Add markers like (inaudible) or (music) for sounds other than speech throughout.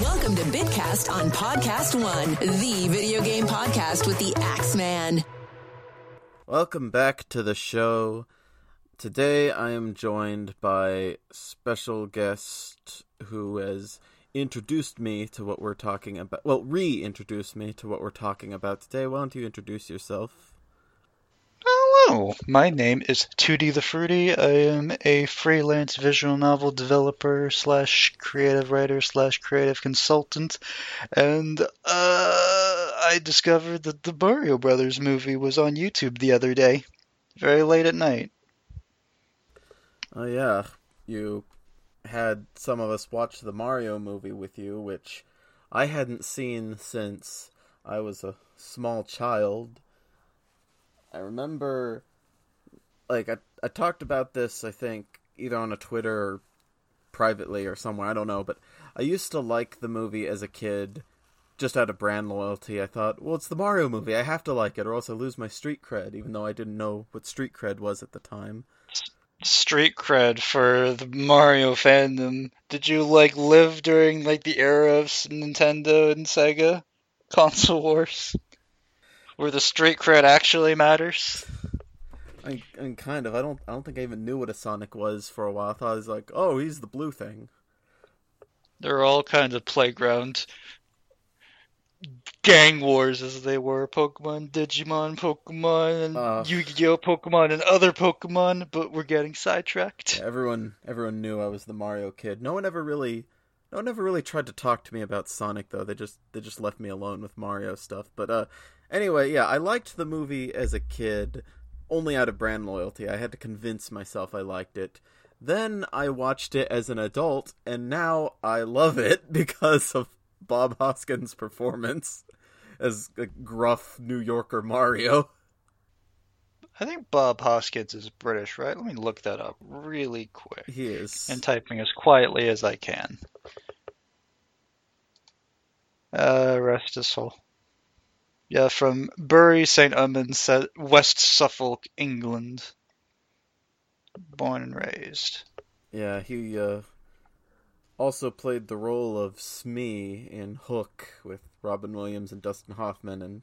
Welcome to Bitcast on Podcast One, the video game podcast with the Axeman. Welcome back to the show. Today I am joined by special guest who has introduced me to what we're talking about. Well, reintroduced me to what we're talking about today. Why don't you introduce yourself? Hello, my name is Tutty the Fruity. I am a freelance visual novel developer slash creative writer slash creative consultant, and uh, I discovered that the Mario Brothers movie was on YouTube the other day, very late at night. Oh yeah, you had some of us watch the Mario movie with you, which I hadn't seen since I was a small child. I remember, like, I, I talked about this, I think, either on a Twitter or privately or somewhere, I don't know, but I used to like the movie as a kid just out of brand loyalty. I thought, well, it's the Mario movie, I have to like it, or else I lose my street cred, even though I didn't know what street cred was at the time. Street cred for the Mario fandom. Did you like live during like the era of Nintendo and Sega console wars? Where the street cred actually matters. I, I mean, kind of. I don't. I don't think I even knew what a Sonic was for a while. I thought it was like, oh, he's the blue thing. There are all kinds of playground gang wars as they were Pokemon, Digimon, Pokemon, and uh, Yu-Gi-Oh, Pokemon, and other Pokemon. But we're getting sidetracked. Yeah, everyone, everyone knew I was the Mario kid. No one ever really, no one ever really tried to talk to me about Sonic though. They just, they just left me alone with Mario stuff. But uh, Anyway, yeah, I liked the movie as a kid only out of brand loyalty. I had to convince myself I liked it. Then I watched it as an adult, and now I love it (laughs) because of Bob Hoskins' performance as a gruff New Yorker Mario. I think Bob Hoskins is British, right? Let me look that up really quick. He is. And typing as quietly as I can. Uh, rest his soul. Yeah, from Bury St Edmunds, West Suffolk, England. Born and raised. Yeah, he uh, also played the role of Smee in Hook with Robin Williams and Dustin Hoffman, and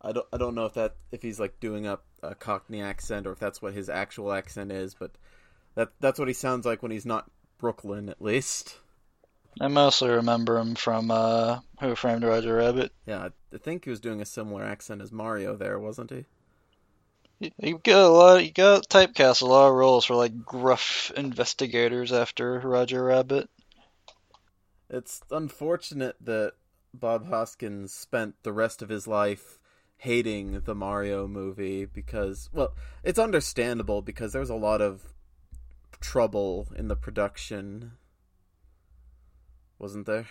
I don't I don't know if that if he's like doing up a Cockney accent or if that's what his actual accent is, but that that's what he sounds like when he's not Brooklyn, at least. I mostly remember him from uh, Who Framed Roger Rabbit. Yeah, I think he was doing a similar accent as Mario there, wasn't he? He got a lot. He got typecast a lot of roles for like gruff investigators after Roger Rabbit. It's unfortunate that Bob Hoskins spent the rest of his life hating the Mario movie because, well, it's understandable because there was a lot of trouble in the production wasn't there?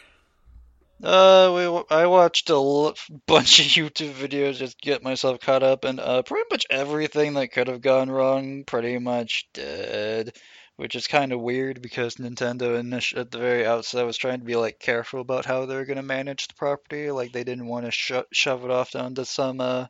Uh, we I watched a l- bunch of (laughs) YouTube videos just get myself caught up, and uh, pretty much everything that could have gone wrong pretty much did, which is kind of weird because Nintendo at the very outset was trying to be like careful about how they were to manage the property, like they didn't want to sho- shove it off onto some uh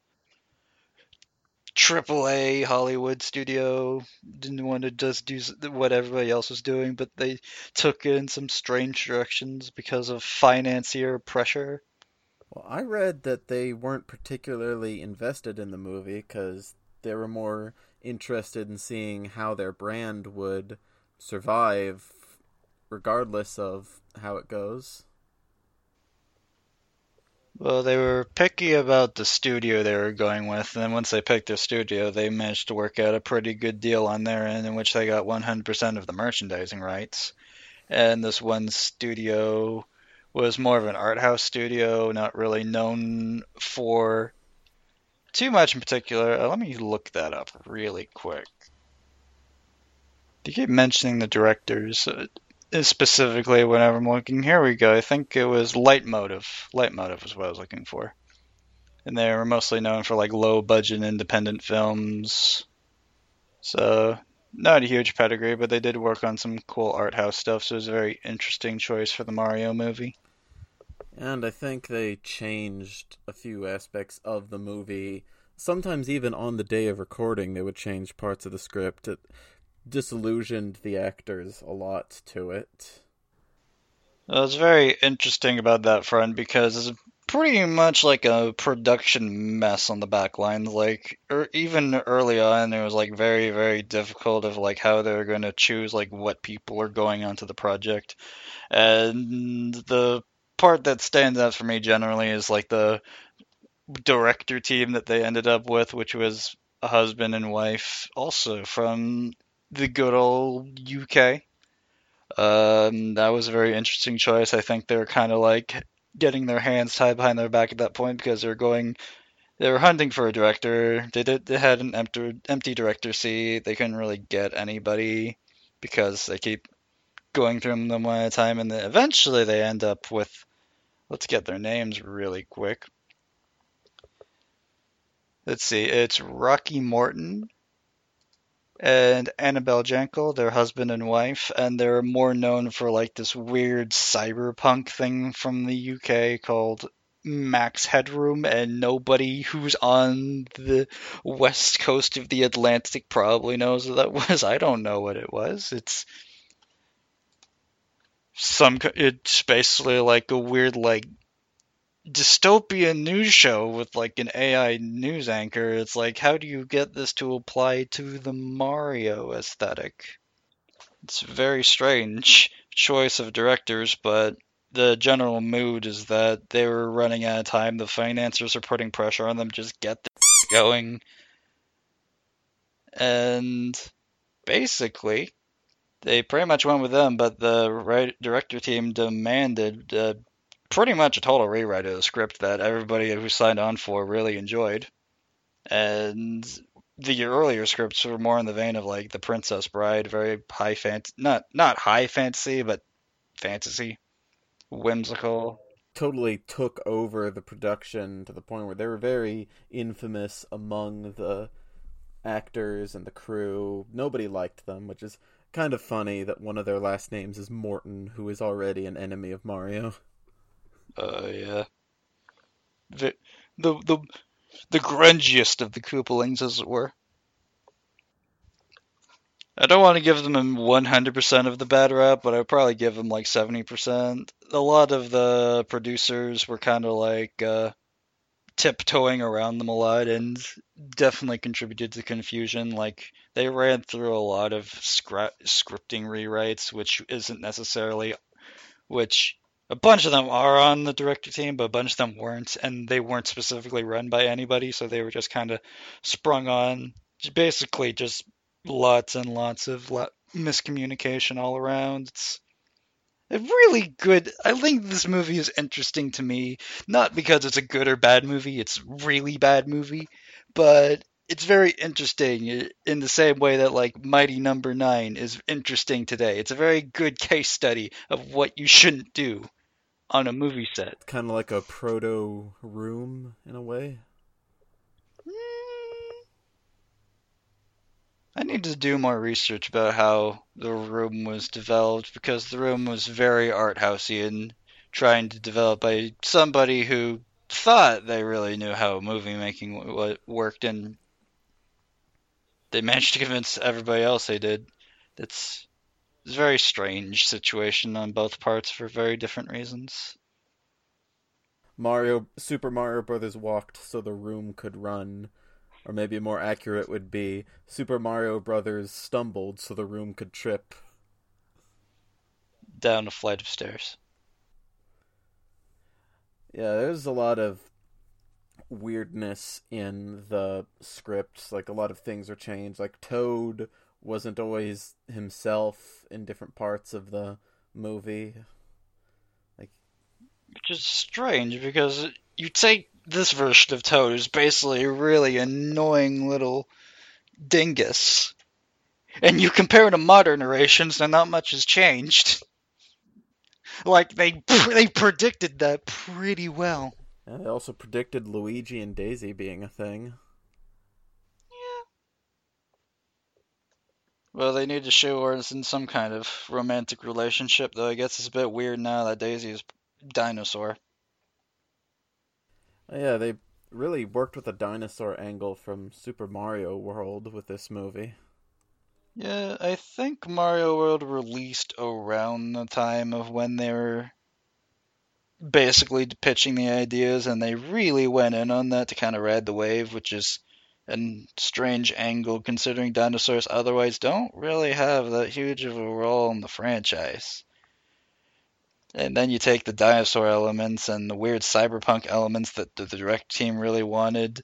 triple A Hollywood studio didn't want to just do what everybody else was doing, but they took in some strange directions because of financier pressure. Well, I read that they weren't particularly invested in the movie because they were more interested in seeing how their brand would survive regardless of how it goes. Well, they were picky about the studio they were going with, and then once they picked their studio, they managed to work out a pretty good deal on their end, in which they got 100% of the merchandising rights. And this one studio was more of an art house studio, not really known for too much in particular. Uh, let me look that up really quick. You keep mentioning the directors. Uh, specifically whenever I'm looking. Here we go. I think it was Lightmotive. Lightmotive was what I was looking for. And they were mostly known for like low budget independent films. So not a huge pedigree, but they did work on some cool art house stuff, so it was a very interesting choice for the Mario movie. And I think they changed a few aspects of the movie. Sometimes even on the day of recording, they would change parts of the script. It, disillusioned the actors a lot to it. Well, it's very interesting about that front because it's pretty much like a production mess on the back lines. Like, or even early on, it was like very, very difficult of like how they're going to choose like what people are going onto the project. And the part that stands out for me generally is like the director team that they ended up with, which was a husband and wife, also from the good old UK. Um, that was a very interesting choice. I think they were kind of like getting their hands tied behind their back at that point because they were going, they were hunting for a director. They did, they had an empty, empty director seat. They couldn't really get anybody because they keep going through them one at a time, and then eventually they end up with. Let's get their names really quick. Let's see, it's Rocky Morton and Annabelle Jankel, their husband and wife, and they're more known for like this weird cyberpunk thing from the UK called Max Headroom, and nobody who's on the west coast of the Atlantic probably knows what that (laughs) was. I don't know what it was. It's some it's basically like a weird like dystopian news show with like an AI news anchor. It's like, how do you get this to apply to the Mario aesthetic? It's a very strange choice of directors, but the general mood is that they were running out of time. The financiers are putting pressure on them. Just get this going. And basically, they pretty much went with them, but the right director team demanded uh, pretty much a total rewrite of the script that everybody who signed on for really enjoyed. And the earlier scripts were more in the vein of like The Princess Bride, very high fantasy, not not high fantasy, but fantasy, whimsical. Totally took over the production to the point where they were very infamous among the actors and the crew. Nobody liked them, which is kind of funny that one of their last names is Morton, who is already an enemy of Mario. (laughs) Uh, yeah. The the the, the grungiest of the Koopalings, as it were. I don't want to give them 100% of the bad rap, but I'd probably give them like 70%. A lot of the producers were kind of like uh, tiptoeing around them a lot and definitely contributed to confusion. Like, they ran through a lot of scra- scripting rewrites, which isn't necessarily, which a bunch of them are on the director team, but a bunch of them weren't, and they weren't specifically run by anybody, so they were just kind of sprung on. Basically, just lots and lots of miscommunication all around. It's a really good. I think this movie is interesting to me, not because it's a good or bad movie. It's really bad movie, but it's very interesting in the same way that like Mighty Number no. Nine is interesting today. It's a very good case study of what you shouldn't do on a movie set. Kind of like a proto room in a way. Hmm. I need to do more research about how the room was developed because the room was very art housey and trying to develop by somebody who thought they really knew how movie making worked and they managed to convince everybody else they did. It's it's a very strange situation on both parts for very different reasons. Mario Super Mario Brothers walked so the room could run, or maybe more accurate would be Super Mario Brothers stumbled so the room could trip down a flight of stairs. Yeah, there's a lot of weirdness in the script. Like a lot of things are changed. Like Toad wasn't always himself in different parts of the movie. Like, which is strange because you take this version of Toad, who's basically a really annoying little dingus, and you compare it to modern narrations, and not much has changed. Like they (laughs) they predicted that pretty well. Yeah, they also predicted Luigi and Daisy being a thing. Yeah. Well, they need to show us in some kind of romantic relationship, though I guess it's a bit weird now that Daisy is dinosaur. Oh, yeah, they really worked with a dinosaur angle from Super Mario World with this movie. Yeah, I think Mario World released around the time of when they were basically pitching the ideas, and they really went in on that to kind of ride the wave, which is a strange angle considering dinosaurs otherwise don't really have that huge of a role in the franchise. And then you take the dinosaur elements and the weird cyberpunk elements that the direct team really wanted,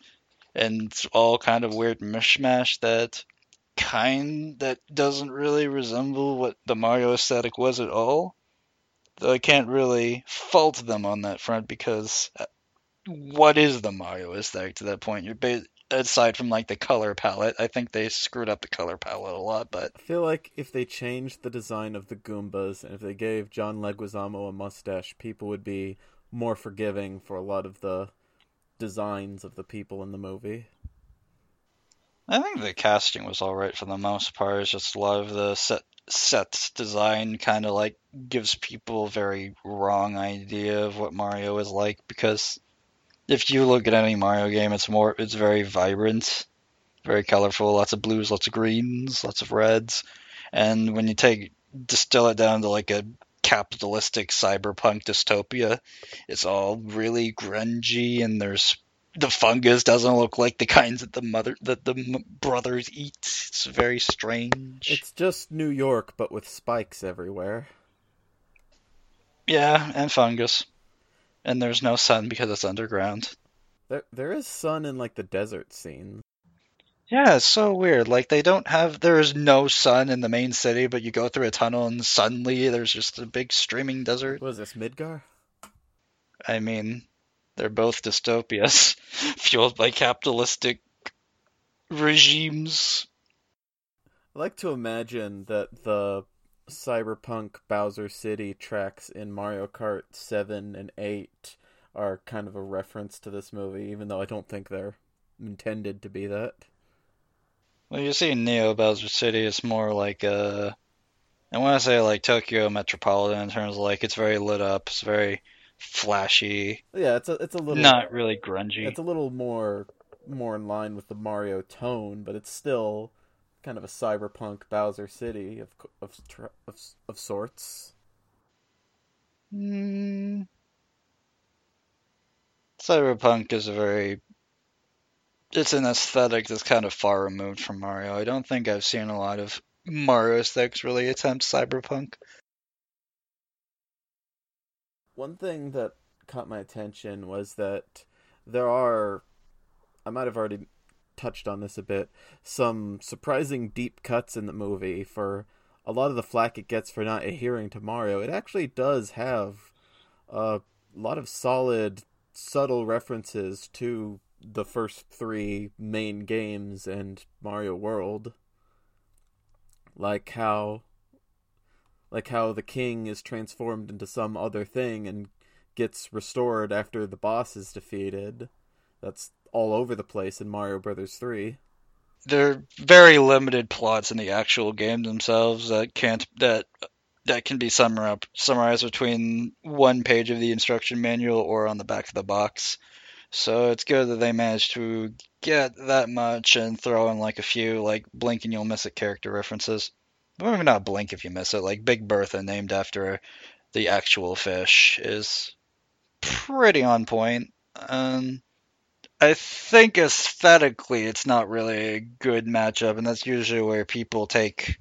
and all kind of weird mishmash that kind that doesn't really resemble what the Mario aesthetic was at all. I can't really fault them on that front because uh, what is the Mario aesthetic to that point? You're aside from like the color palette, I think they screwed up the color palette a lot. But I feel like if they changed the design of the Goombas and if they gave John Leguizamo a mustache, people would be more forgiving for a lot of the designs of the people in the movie. I think the casting was all right for the most part. It's just a lot of the set set design kind of like gives people a very wrong idea of what Mario is like because if you look at any Mario game, it's more it's very vibrant, very colorful, lots of blues, lots of greens, lots of reds, and when you take distill it down to like a capitalistic cyberpunk dystopia, it's all really grungy and there's the fungus doesn't look like the kinds that the mother that the brothers eat. It's very strange. It's just New York, but with spikes everywhere. Yeah, and fungus, and there's no sun because it's underground. There, there is sun in like the desert scene. Yeah, it's so weird. Like they don't have there is no sun in the main city, but you go through a tunnel and suddenly there's just a big streaming desert. What is this, Midgar? I mean, they're both dystopias (laughs) fueled by capitalistic regimes. I like to imagine that the cyberpunk Bowser City tracks in Mario Kart 7 and 8 are kind of a reference to this movie, even though I don't think they're intended to be that. Well, you see Neo Bowser City, it's more like a. I want to say like Tokyo Metropolitan in terms of like it's very lit up, it's very flashy. Yeah, it's a it's a little not really grungy. It's a little more more in line with the Mario tone, but it's still kind of a cyberpunk Bowser City of of of, of sorts. Mm. Cyberpunk is a very it's an aesthetic that's kind of far removed from Mario. I don't think I've seen a lot of Mario aesthetics really attempt cyberpunk. One thing that caught my attention was that there are, I might have already touched on this a bit, some surprising deep cuts in the movie for a lot of the flack it gets for not adhering to Mario. It actually does have a lot of solid, subtle references to the first three main games and Mario World. Like how like how the king is transformed into some other thing and gets restored after the boss is defeated. That's all over the place in Mario Brothers 3. There are very limited plots in the actual game themselves that can't that that can be summarized summarized between one page of the instruction manual or on the back of the box. So it's good that they managed to get that much and throw in like a few like blink and you'll miss it character references maybe not blink if you miss it. Like Big Bertha, named after the actual fish, is pretty on point. Um, I think aesthetically, it's not really a good matchup, and that's usually where people take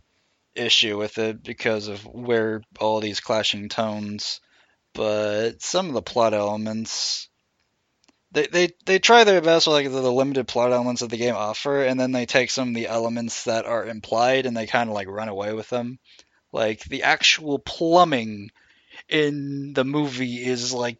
issue with it because of where all these clashing tones. But some of the plot elements they they they try their best with like the, the, limited plot elements that the game offer, and then they take some of the elements that are implied and they kind of like run away with them. Like the actual plumbing in the movie is like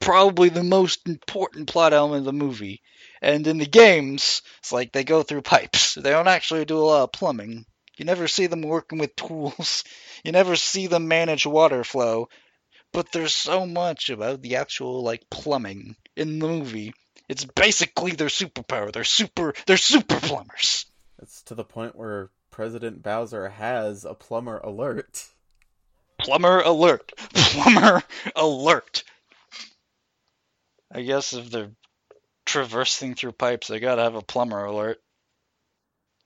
probably the most important plot element of the movie. And in the games, it's like they go through pipes. They don't actually do a lot of plumbing. You never see them working with (laughs) tools. You never see them manage water flow but there's so much about the actual like plumbing in the movie. It's basically their superpower. They're super. They're super plumbers. It's to the point where President Bowser has a plumber alert. Plumber alert! (laughs) Plumber alert! I guess if they're traversing through pipes, they gotta have a plumber alert.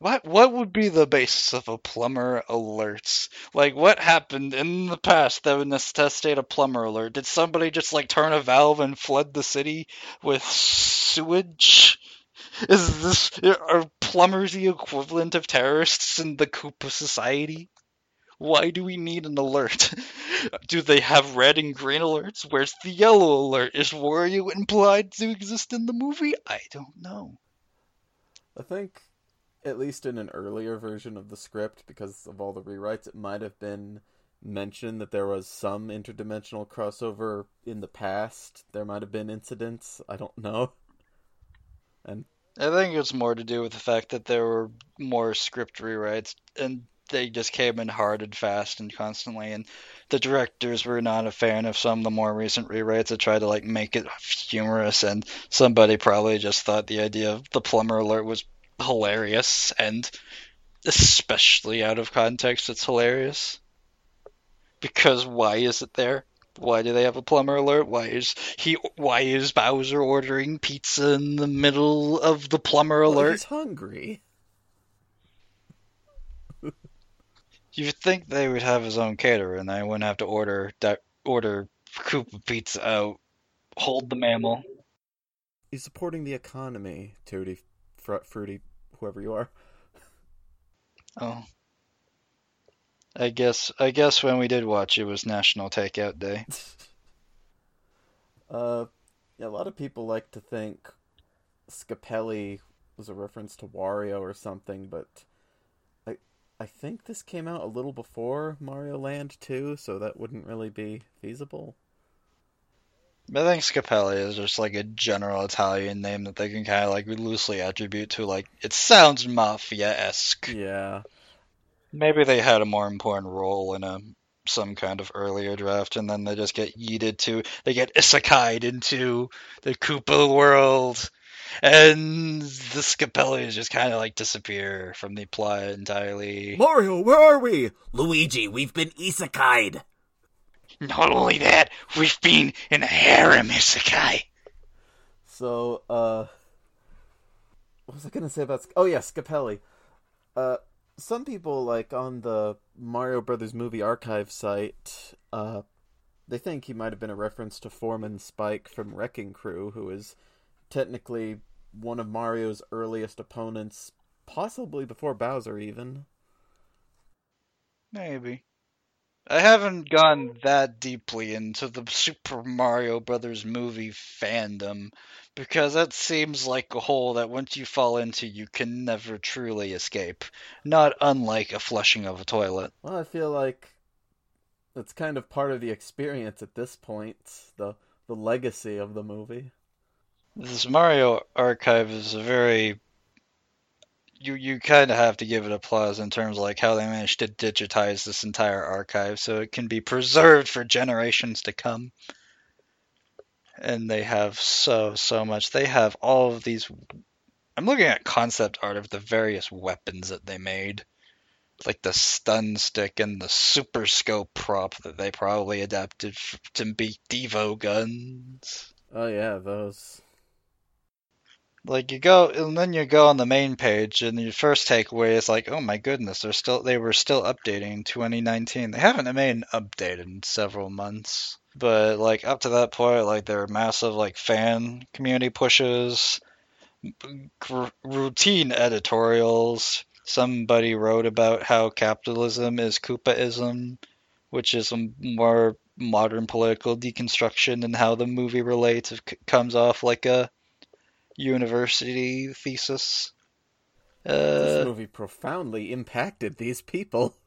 What what would be the basis of a plumber alerts? Like what happened in the past that would necessitate a plumber alert? Did somebody just like turn a valve and flood the city with sewage? Is this are plumbers the equivalent of terrorists in the Koopa society? Why do we need an alert? (laughs) Do they have red and green alerts? Where's the yellow alert? Is Wario implied to exist in the movie? I don't know. I think, at least in an earlier version of the script, because of all the rewrites, it might have been mentioned that there was some interdimensional crossover in the past. There might have been incidents. I don't know. And I think it's more to do with the fact that there were more script rewrites and they just came in hard and fast and constantly and the directors were not a fan of some of the more recent rewrites that tried to like make it humorous and somebody probably just thought the idea of the plumber alert was hilarious and especially out of context it's hilarious because why is it there why do they have a plumber alert why is he why is bowser ordering pizza in the middle of the plumber well, alert he's hungry. (laughs) You'd think they would have his own caterer, and I wouldn't have to order di- order Koopa pizza out. Hold the mammal. He's supporting the economy, Fr- Fruity, whoever you are. Oh, I guess I guess when we did watch, it was National Takeout Day. (laughs) Uh, yeah, a lot of people like to think Scapelli was a reference to Wario or something, but I I think this came out a little before Mario Land 2, so that wouldn't really be feasible. I think Scapelli is just like a general Italian name that they can kind of like loosely attribute to like it sounds mafia esque. Yeah. Maybe they had a more important role in a some kind of earlier draft, and then they just get yeeted to they get isekai'd into the Koopa world, and the Scapellis just kind of like disappear from the plot entirely. Mario, where are we? Luigi, we've been isekai'd. Not only that, we've been in a harem isekai. So, uh, what was I gonna say about? Oh yeah, Scapelli. Uh, some people like on the Mario Brothers movie archive site, uh, they think he might have been a reference to Foreman Spike from Wrecking Crew, who is technically one of Mario's earliest opponents, possibly before Bowser even. Maybe. I haven't gone that deeply into the Super Mario Brothers movie fandom because that seems like a hole that once you fall into, you can never truly escape. Not unlike a flushing of a toilet. Well, I feel like it's kind of part of the experience at this point, the the legacy of the movie. This Mario archive is a very you you kind of have to give it applause in terms of like how they managed to digitize this entire archive so it can be preserved for generations to come. And they have so so much. They have all of these. I'm looking at concept art of the various weapons that they made, like the stun stick and the super scope prop that they probably adapted to be Devo guns. Oh yeah, those. Like you go, and then you go on the main page, and your first takeaway is like, "Oh my goodness, they're still they were still updating in 2019. They haven't made an update in several months, but like up to that point, like there are massive like fan community pushes, routine editorials. Somebody wrote about how capitalism is Koopaism, which is a more modern political deconstruction and how the movie relates. It comes off like a university thesis. This Uh, movie profoundly impacted these people. (laughs)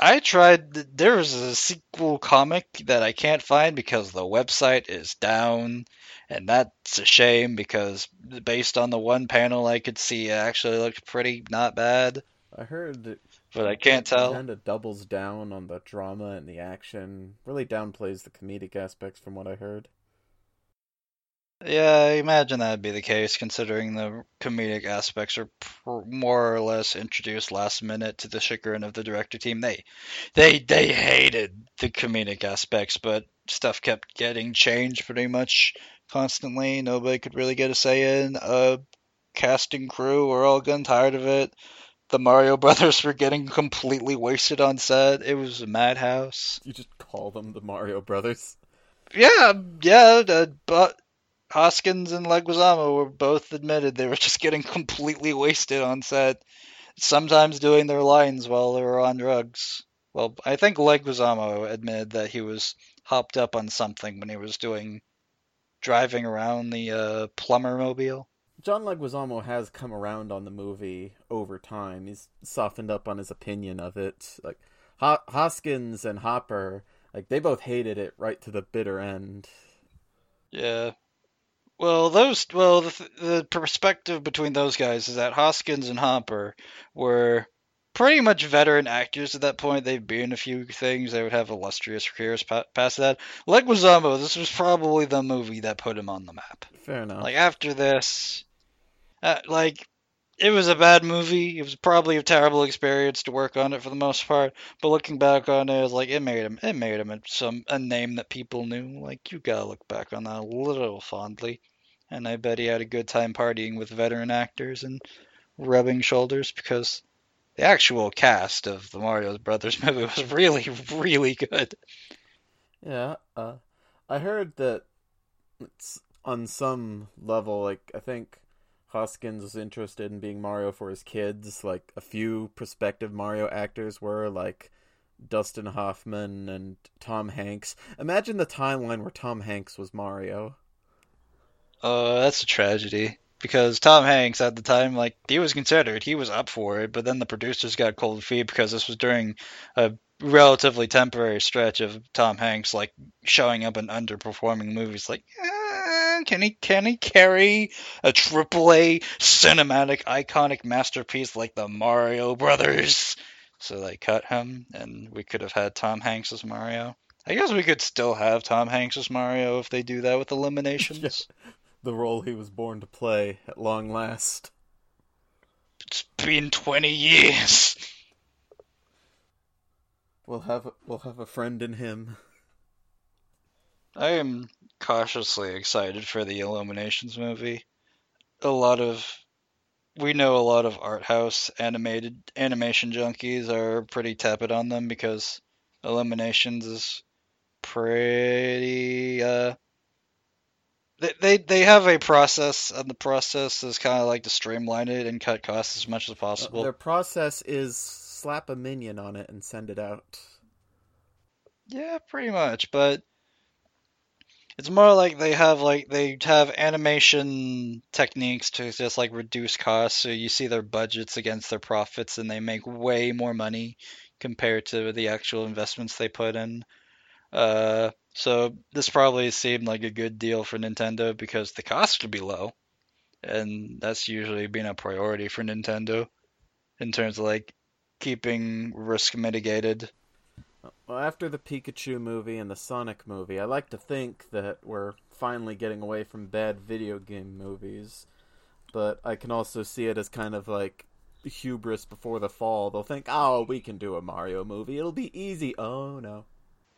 I tried. There was a sequel comic that I can't find because the website is down, and that's a shame because based on the one panel I could see, it actually looked pretty not bad, I heard it but I can't tell. kind of doubles down on the drama and the action. Really downplays the comedic aspects, from what I heard. Yeah, I imagine that'd be the case, considering the comedic aspects are pr- more or less introduced last minute to the chagrin of the director team. They, they, they hated the comedic aspects, but stuff kept getting changed pretty much constantly. Nobody could really get a say in. Uh, cast and crew were all getting tired of it. The Mario (laughs) Brothers were getting completely wasted on set. It was a madhouse. You just call them the Mario Brothers. Yeah, yeah, uh, but Hoskins and Leguizamo were both admitted they were just getting (laughs) completely wasted on set. Sometimes doing their lines while they were on drugs. Well, I think Leguizamo admitted that he was hopped up on something when he was doing driving around the uh, plumber mobile. John Leguizamo has come around on the movie over time. He's softened up on his opinion of it. Like Ho- Hoskins and Hopper, like they both hated it right to the bitter end. Yeah. Well, those well the the perspective between those guys is that Hoskins and Hopper were pretty much veteran actors at that point. They'd be in a few things. They would have illustrious careers pa- past that. Leguizamo, this was probably the movie that put him on the map. Fair enough. Like after this, uh, like it was a bad movie. It was probably a terrible experience to work on it for the most part. But looking back on it, it like it made him. It made him some a name that people knew. Like you gotta look back on that a little fondly. And I bet he had a good time partying with veteran actors and rubbing shoulders because the actual cast of the Mario Brothers (laughs) movie was really, really good. Yeah, uh, I heard that it's on some level, like I think Hoskins was interested in being Mario for his kids. Like a few prospective Mario actors were, like Dustin Hoffman and Tom Hanks. Imagine the timeline where Tom Hanks was Mario. Oh, uh, that's a tragedy. Because Tom Hanks at the time, like he was considered, he was up for it, but then the producers got cold feet because this was during a relatively temporary stretch of Tom Hanks like showing up in underperforming movies. Like, eh, can he can he carry a AAA cinematic iconic masterpiece like the Mario Brothers? So they cut him, and we could have had Tom Hanks as Mario. I guess we could still have Tom Hanks as Mario if they do that with (laughs) Illuminations. The role he was born to play at long last. It's been twenty years. We'll have we'll have a friend in him. I am cautiously excited for the Illuminations movie. A lot of we know a lot of art house animated animation junkies are pretty tepid on them because Illuminations is pretty uh they, they they have a process, and the process is kind of like to streamline it and cut costs as much as possible. Uh, their process is slap a minion on it and send it out. Yeah, pretty much, but it's more like they have like they have animation techniques to just like reduce costs. So you see their budgets against their profits, and they make way more money compared to the actual investments they put in. Uh, so this probably seemed like a good deal for Nintendo because the cost would be low, and that's usually been a priority for Nintendo in terms of like keeping risk mitigated. Well, after the Pikachu movie and the Sonic movie, I like to think that we're finally getting away from bad video game movies, but I can also see it as kind of like hubris before the fall. They'll think, "Oh, we can do a Mario movie. It'll be easy." Oh no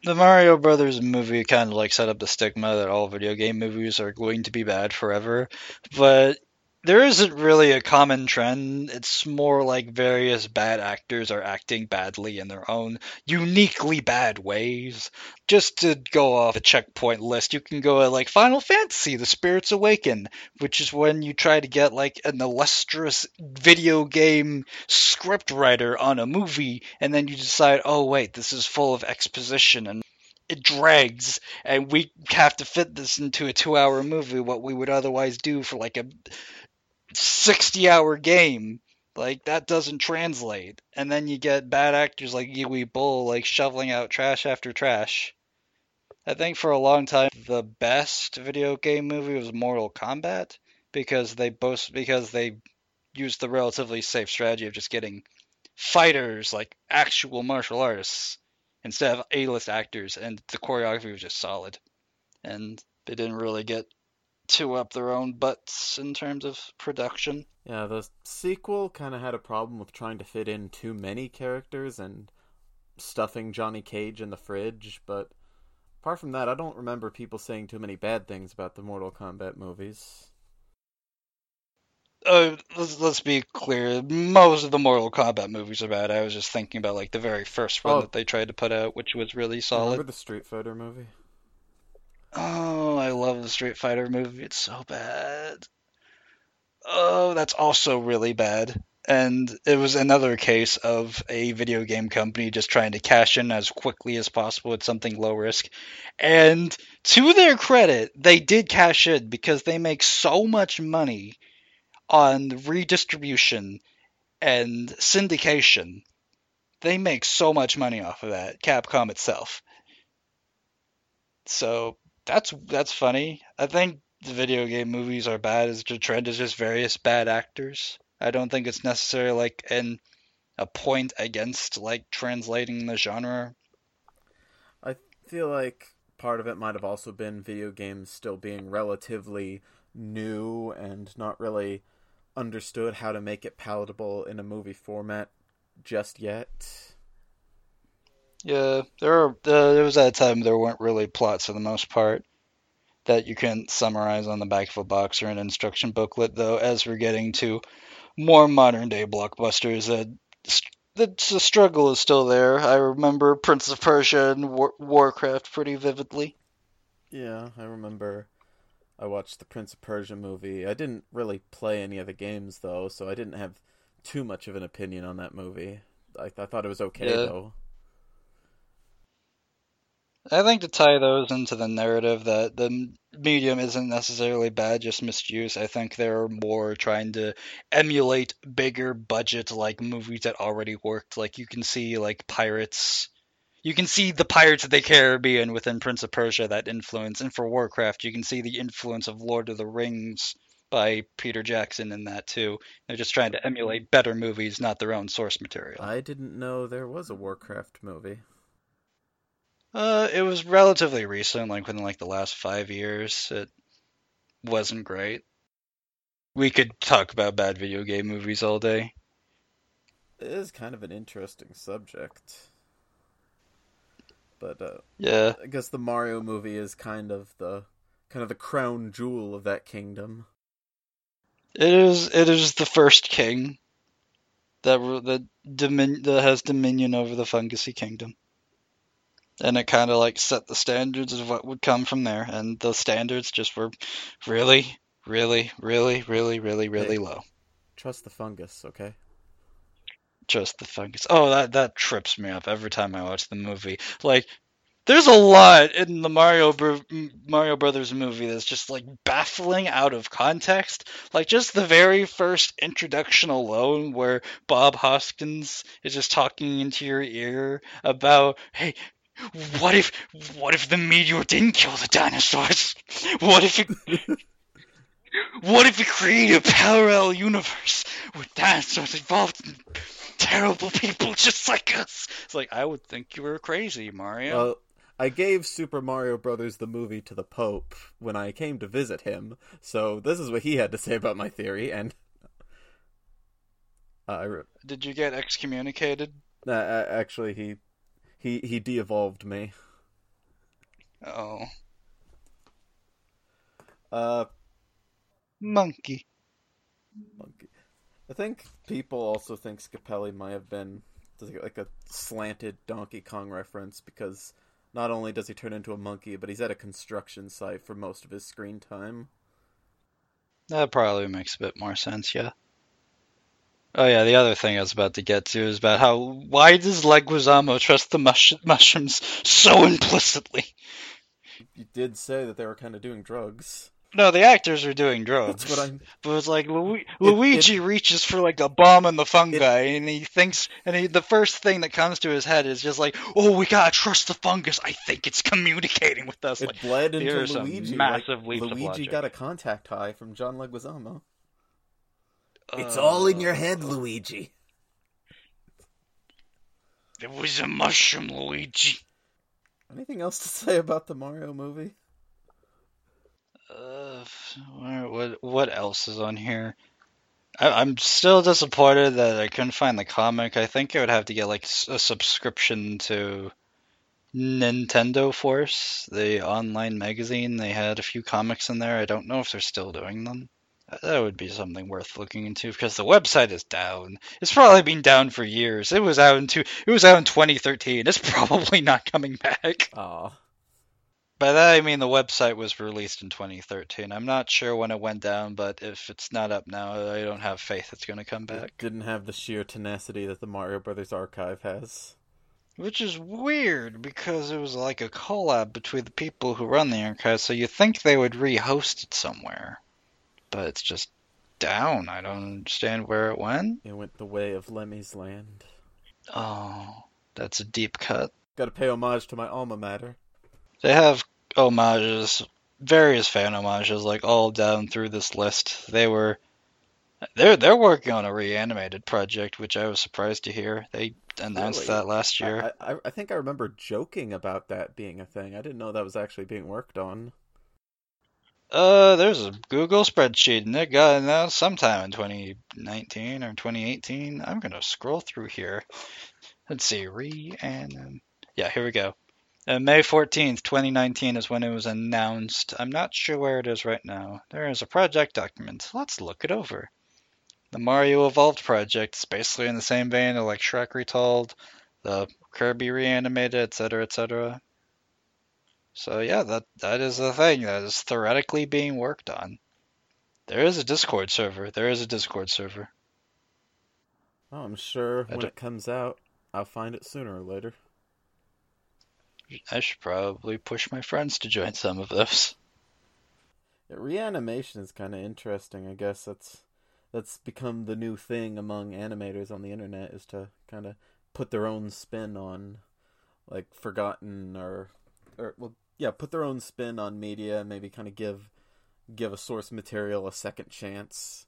the Mario Brothers movie kind of like set up the stigma that all video game movies are going to be bad forever, but there isn't really a common trend. It's more like various bad actors are acting badly in their own uniquely bad ways. Just to go off a checkpoint list, you can go at like Final Fantasy The Spirits Awaken, which is when you try to get like an illustrious video game script writer on a movie, and then you decide, oh wait, this is full of exposition and it drags and we have to fit this into a two hour movie what we would otherwise do for like a 60 hour game. Like that doesn't translate. And then you get bad actors like Uwe Boll like shoveling out trash after trash. I think for a long time the best video game movie was Mortal Kombat because they both because they used the relatively safe strategy of just getting fighters like actual martial artists instead of A-list actors and the choreography was just solid. And they didn't really get too up their own butts in terms of production. Yeah, the sequel kind of had a problem with trying to fit in too many characters and stuffing Johnny Cage in the fridge, but apart from that, I don't remember people saying too many bad things about the Mortal Kombat movies. uh, let's, let's be clear. Most of the Mortal Kombat movies are bad. I was just thinking about like the very first one Oh. that they tried to put out, which was really Remember solid. the Street Fighter movie? Oh, I love the Street Fighter movie. It's so bad. Oh, that's also really bad. And it was another case of a video game company just trying to cash in as quickly as possible with something low risk. And to their credit, they did cash in because they make so much money on redistribution and syndication. They make so much money off of that, Capcom itself. So that's that's funny. I think the video game movies are bad as the trend is just various bad actors. I don't think it's necessarily like an a point against like translating the genre. I feel like part of it might have also been video games still being relatively new and not really understood how to make it palatable in a movie format just yet. Yeah, there are, uh, there was that time there weren't really plots for the most part that you can summarize on the back of a box or an instruction booklet. Though, as we're getting to more modern day blockbusters, uh, the, the struggle is still there. I remember Prince of Persia and War- Warcraft pretty vividly. Yeah, I remember I watched the Prince of Persia movie. I didn't really play any of the games though, so I didn't have too much of an opinion on that movie. I, I thought it was okay Yeah. though. I think to tie those into the narrative that the medium isn't necessarily bad, just misuse. I think they're more trying to emulate bigger budget like movies that already worked. Like you can see like Pirates. You can see the Pirates of the Caribbean within Prince of Persia that influence, and for Warcraft you can see the influence of Lord of the Rings by Peter Jackson in that too. They're just trying to emulate better movies, not their own source material. I didn't know there was a Warcraft movie. Uh, it was relatively recent, like within like the last five years. It wasn't great. We could talk about bad video game movies all day. It is kind of an interesting subject. But uh, Yeah, I guess the Mario movie is kind of the kind of the crown jewel of that kingdom. it is. It is the first king that that domin that has dominion over the Fungusy Kingdom, and it kind of like set the standards of what would come from there. And the standards just were really, really, really, really, really, really Hey. low. Trust the fungus, okay? Trust the fungus. Oh, that that trips me up every time I watch the movie. Like, there's a lot in the Mario Bro- Mario Brothers movie that's just like baffling out of context. Like just the very first introduction alone, where Bob Hoskins is just talking into your ear about, hey. What if what if the meteor didn't kill the dinosaurs? What if it what if it created a parallel universe with dinosaurs involved in terrible people just like us. It's like I would think you were crazy, Mario. Well, I gave Super Mario Brothers the movie to the Pope when I came to visit him, so this is what he had to say about my theory, and uh, I re- Did you get excommunicated? uh, actually he he he de-evolved me. Oh, Uh, monkey. monkey. I think people also think Scapelli might have been like a slanted Donkey Kong reference because not only does he turn into a monkey, but he's at a construction site for most of his screen time. That probably makes a bit more sense, yeah. Oh yeah, the other thing I was about to get to is about how why does Leguizamo trust the mush- mushrooms so implicitly? You did say that they were kind of doing drugs. No, the actors are doing drugs. That's what I'm. But it's like Lu- Luigi reaches for like a bomb in the fungi, and he thinks, and he, the first thing that comes to his head is just like, "Oh, we gotta trust the fungus. I think it's communicating with us." It Like, bled into Luigi. massive like, Luigi got a contact high from John Leguizamo. It's uh, all in your head, Luigi. It was a mushroom, Luigi. Anything else to say about the Mario movie? Uh, what what else is on here? I, I'm still disappointed that I couldn't find the comic. I think I would have to get like a subscription to Nintendo Force, the online magazine. They had a few comics in there. I don't know if they're still doing them. That would be something worth looking into because the website is down. It's probably been down for years. It was out in two, it was out in 2013. It's (laughs) probably not coming back. Aw. By that I mean the website was released in 2013. I'm not sure when it went down, but if it's not up now, I don't have faith it's going to come It back. didn't have the sheer tenacity that the Mario Brothers archive has. Which is weird because it was like a collab between the people who run the archive, so you think they would rehost it somewhere. But it's just down. I don't understand where it went. It went the way of Lemmy's Land. Oh, that's a deep cut. Gotta pay homage to my alma mater. They have homages, various fan homages, like all down through this list. They were, they're they're working on a reanimated project, which I was surprised to hear. They announced Really? that last year. I, I, I think I remember joking about that being a thing. I didn't know that was actually being worked on. Uh, there's a Google spreadsheet, and it got announced sometime in 2019 or 2018. I'm gonna scroll through here. Let's see, re and yeah, here we go. Uh, May 14th, 2019 is when it was announced. I'm not sure where it is right now. There is a project document. Let's look it over. The Mario Evolved project is basically in the same vein of like Shrek Retold, the Kirby Reanimated, etc., etc. So yeah, that that is the thing that is theoretically being worked on. There is a Discord server. There is a Discord server. Oh, I'm sure when it comes out, I'll find it sooner or later. I should probably push my friends to join some of those. Yeah, reanimation is kind of interesting. I guess that's that's become the new thing among animators on the internet is to kind of put their own spin on like forgotten or or well yeah put their own spin on media maybe kind of give give a source material a second chance.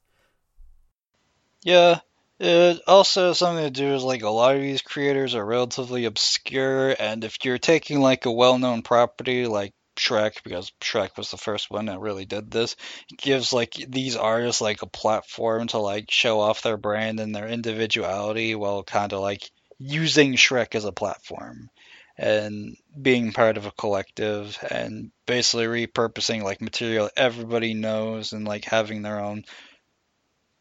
Yeah, it also has something to do with like a lot of these creators are relatively obscure, and if you're taking like a well-known property like Shrek, because Shrek was the first one that really did this, gives like these artists like a platform to like show off their brand and their individuality while kind of like using Shrek as a platform and being part of a collective and basically repurposing like material everybody knows and like having their own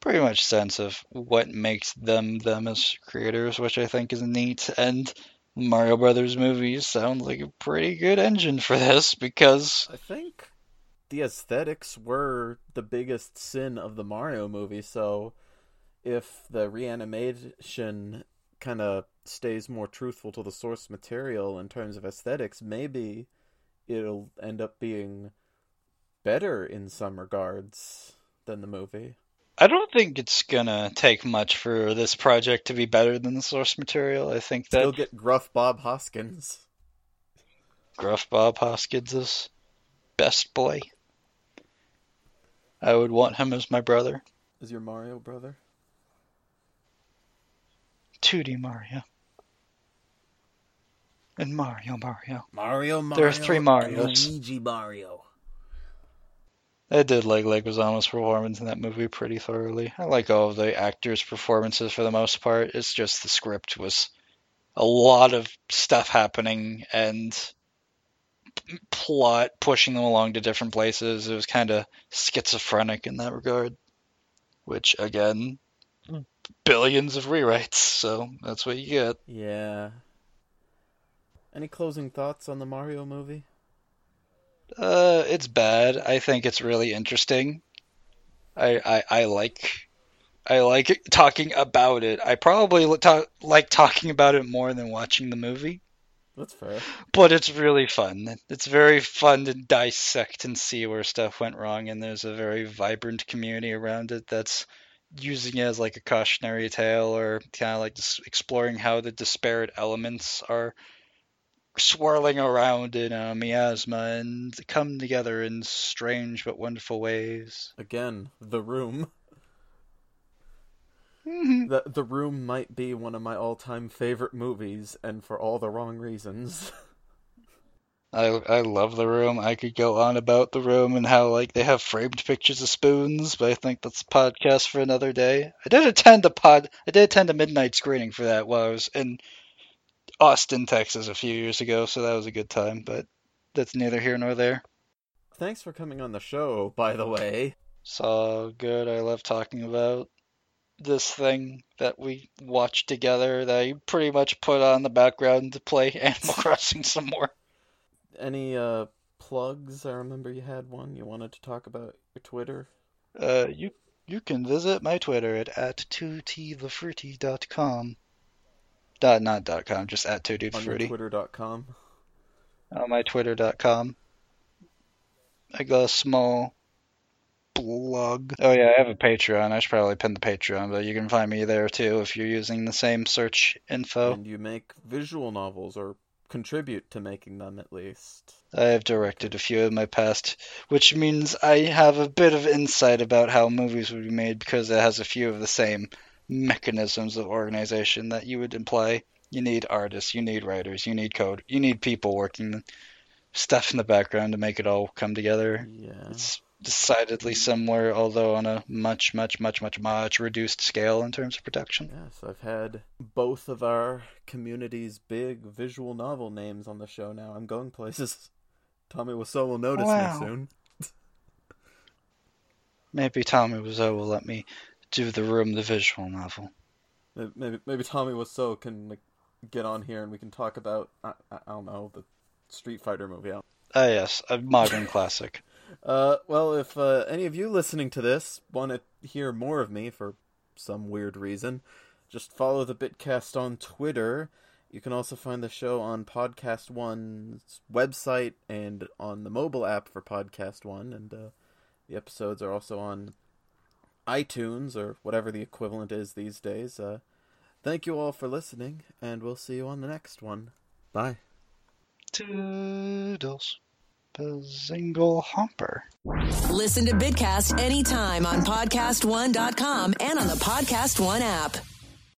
pretty much sense of what makes them them as creators, which I think is neat. And Mario Brothers movies sound like a pretty good engine for this because I think the aesthetics were the biggest sin of the Mario movie, so if the reanimation kind of stays more truthful to the source material in terms of aesthetics, maybe it'll end up being better in some regards than the movie. I don't think it's gonna take much for this project to be better than the source material. I think that Still get gruff Bob Hoskins. Gruff Bob Hoskins is best boy. I would want him as my brother. Is your Mario brother? 2D Mario. And Mario Mario. Mario, Mario. There are three Marios. Luigi Mario. I did like Leguizamo's performance in that movie pretty thoroughly. I like all of the actors' performances for the most part. It's just the script was a lot of stuff happening and plot pushing them along to different places. It was kind of schizophrenic in that regard, which again, billions of rewrites, so that's what you get. Yeah. Any closing thoughts on the Mario movie? Uh, it's bad. I think it's really interesting. I I, I like I like talking about it. I probably li- ta- like talking about it more than watching the movie, That's fair. but it's really fun. It's very fun to dissect and see where stuff went wrong, and there's a very vibrant community around it that's using it as like a cautionary tale or kind of like just exploring how the disparate elements are swirling around in a miasma and come together in strange but wonderful ways. Again, The Room. Mhm. The The Room might be one of my all-time favorite movies, and for all the wrong reasons. (laughs) I I love the room. I could go on about the room and how like they have framed pictures of spoons, but I think that's a podcast for another day. I did attend a pod. I did attend a midnight screening for that while I was in Austin, Texas, a few years ago, so that was a good time. But that's neither here nor there. Thanks for coming on the show, by the way. It's all good. I love talking about this thing that we watched together that I pretty much put on the background to play (laughs) Animal Crossing some more. Any uh plugs? I remember you had one. You wanted to talk about your Twitter. Uh, you you can visit my Twitter at at 2tthefruity.com. Dot, not dot com, just at 2 on your fruity Twitter.com. on my twitter.com. I got a small blog. Oh yeah, I have a Patreon. I should probably pin the Patreon, but you can find me there too if you're using the same search info. And you make visual novels or contribute to making them at least. I have directed a few in my past, which means I have a bit of insight about how movies would be made because it has a few of the same mechanisms of organization that you would imply. You need artists, you need writers, you need code, you need people working stuff in the background to make it all come together. Yeah. It's decidedly similar, although on a much, much, much, much, much reduced scale in terms of production. Yes, I've had both of our community's big visual novel names on the show now. I'm going places. (laughs) Tommy Wiseau will notice Wow. me soon. Maybe Tommy Wiseau will let me do the room, the visual novel. Maybe maybe, maybe Tommy Wiseau can like, get on here and we can talk about I, I I don't know the Street Fighter movie. Don't- Ah, yes, a modern classic. Uh, well, if uh, any of you listening to this want to hear more of me for some weird reason, just follow the Bitcast on Twitter. You can also find the show on Podcast One's website and on the mobile app for Podcast One, and uh, the episodes are also on iTunes or whatever the equivalent is these days. Uh, thank you all for listening, and we'll see you on the next one. Bye. Toodles. Bazingle Humper. Listen to Bitcast anytime on podcastone.com and on the Podcast One app.